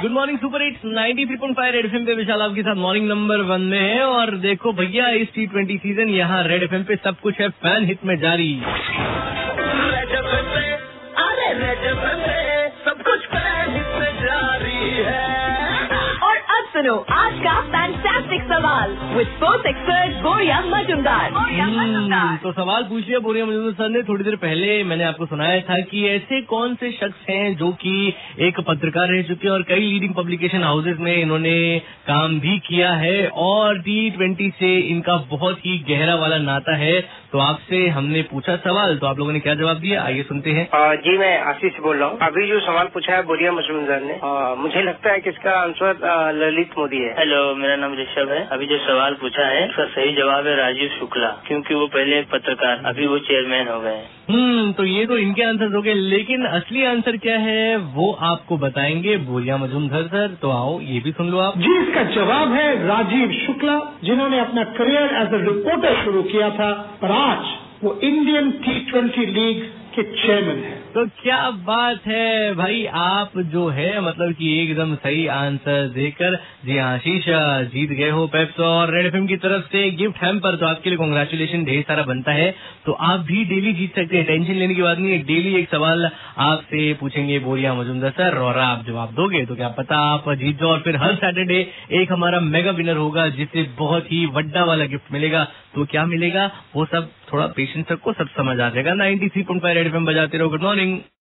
Good morning super hits 93.5 red FM पे विशाल आपके साथ मॉर्निंग नंबर वन में है और देखो भैया इस टी ट्वेंटी सीज़न यहाँ रेड एफएम पे सब कुछ है फ़ैन हिट में जारी। रेड एफएम पे अरे रेड एफएम पे सब कुछ फ़ैन हिट में जारी और अब सुनो आज का फैंटास्टिक सवाल विद स्पोर्ट्स एक्सपर्ट बोरिया मजुमदार तो सवाल पूछ लिया बोरिया मजदूर सर ने। थोड़ी देर पहले मैंने आपको सुनाया था कि ऐसे कौन से शख्स हैं जो कि एक पत्रकार रह चुके हैं और कई लीडिंग पब्लिकेशन हाउसेज में इन्होंने काम भी किया है और टी ट्वेंटी से इनका बहुत ही गहरा वाला नाता है। तो आपसे हमने पूछा सवाल तो आप लोगों ने क्या जवाब दिया? आइए सुनते हैं। आ, जी मैं आशीष बोल रहा हूँ। अभी जो सवाल पूछा है बोरिया मजमूदार ने आ, मुझे लगता है कि इसका आंसर ललित मोदी है। हेलो मेरा नाम ऋषभ है। अभी जो सवाल पूछा है उसका सही जवाब है राजीव शुक्ला। क्योंकि वो पहले एक पत्रकार अभी वो चेयरमैन हो गए हम्म तो ये तो इनके आंसर हो गए लेकिन असली आंसर क्या है वो आपको बताएँगे बोलिया मजूमधर सर तो आओ ये भी सुन लो आप। जी इसका जवाब है राजीव शुक्ला जिन्होंने अपना करियर एज अ रिपोर्टर शुरू किया था पर आज वो इंडियन टी ट्वेंटी लीग के चेयरमैन हैं। तो क्या बात है भाई? आप जो है मतलब कि एकदम सही आंसर देकर जी हाँ आशीष जीत गए हो पेप्स और रेड एफएम की तरफ़ से गिफ्ट हैम्पर तो आपके लिए कॉन्ग्रेचुलेशन ढेर सारा बनता है। तो आप भी डेली जीत सकते हैं। टेंशन लेने की बात नहीं है। डेली एक सवाल आपसे पूछेंगे बोरिया मजुमदार सर और आप जवाब दोगे? तो क्या पता आप जीत जाओ और फिर हर सैटरडे एक हमारा मेगा विनर होगा जिससे बहुत ही वड्डा वाला गिफ्ट मिलेगा। तो क्या मिलेगा? वो सब थोड़ा पेशेंस रखो, सब समझ आ जाएगा। Ninety three point five red FM बजाते रहो। Good morning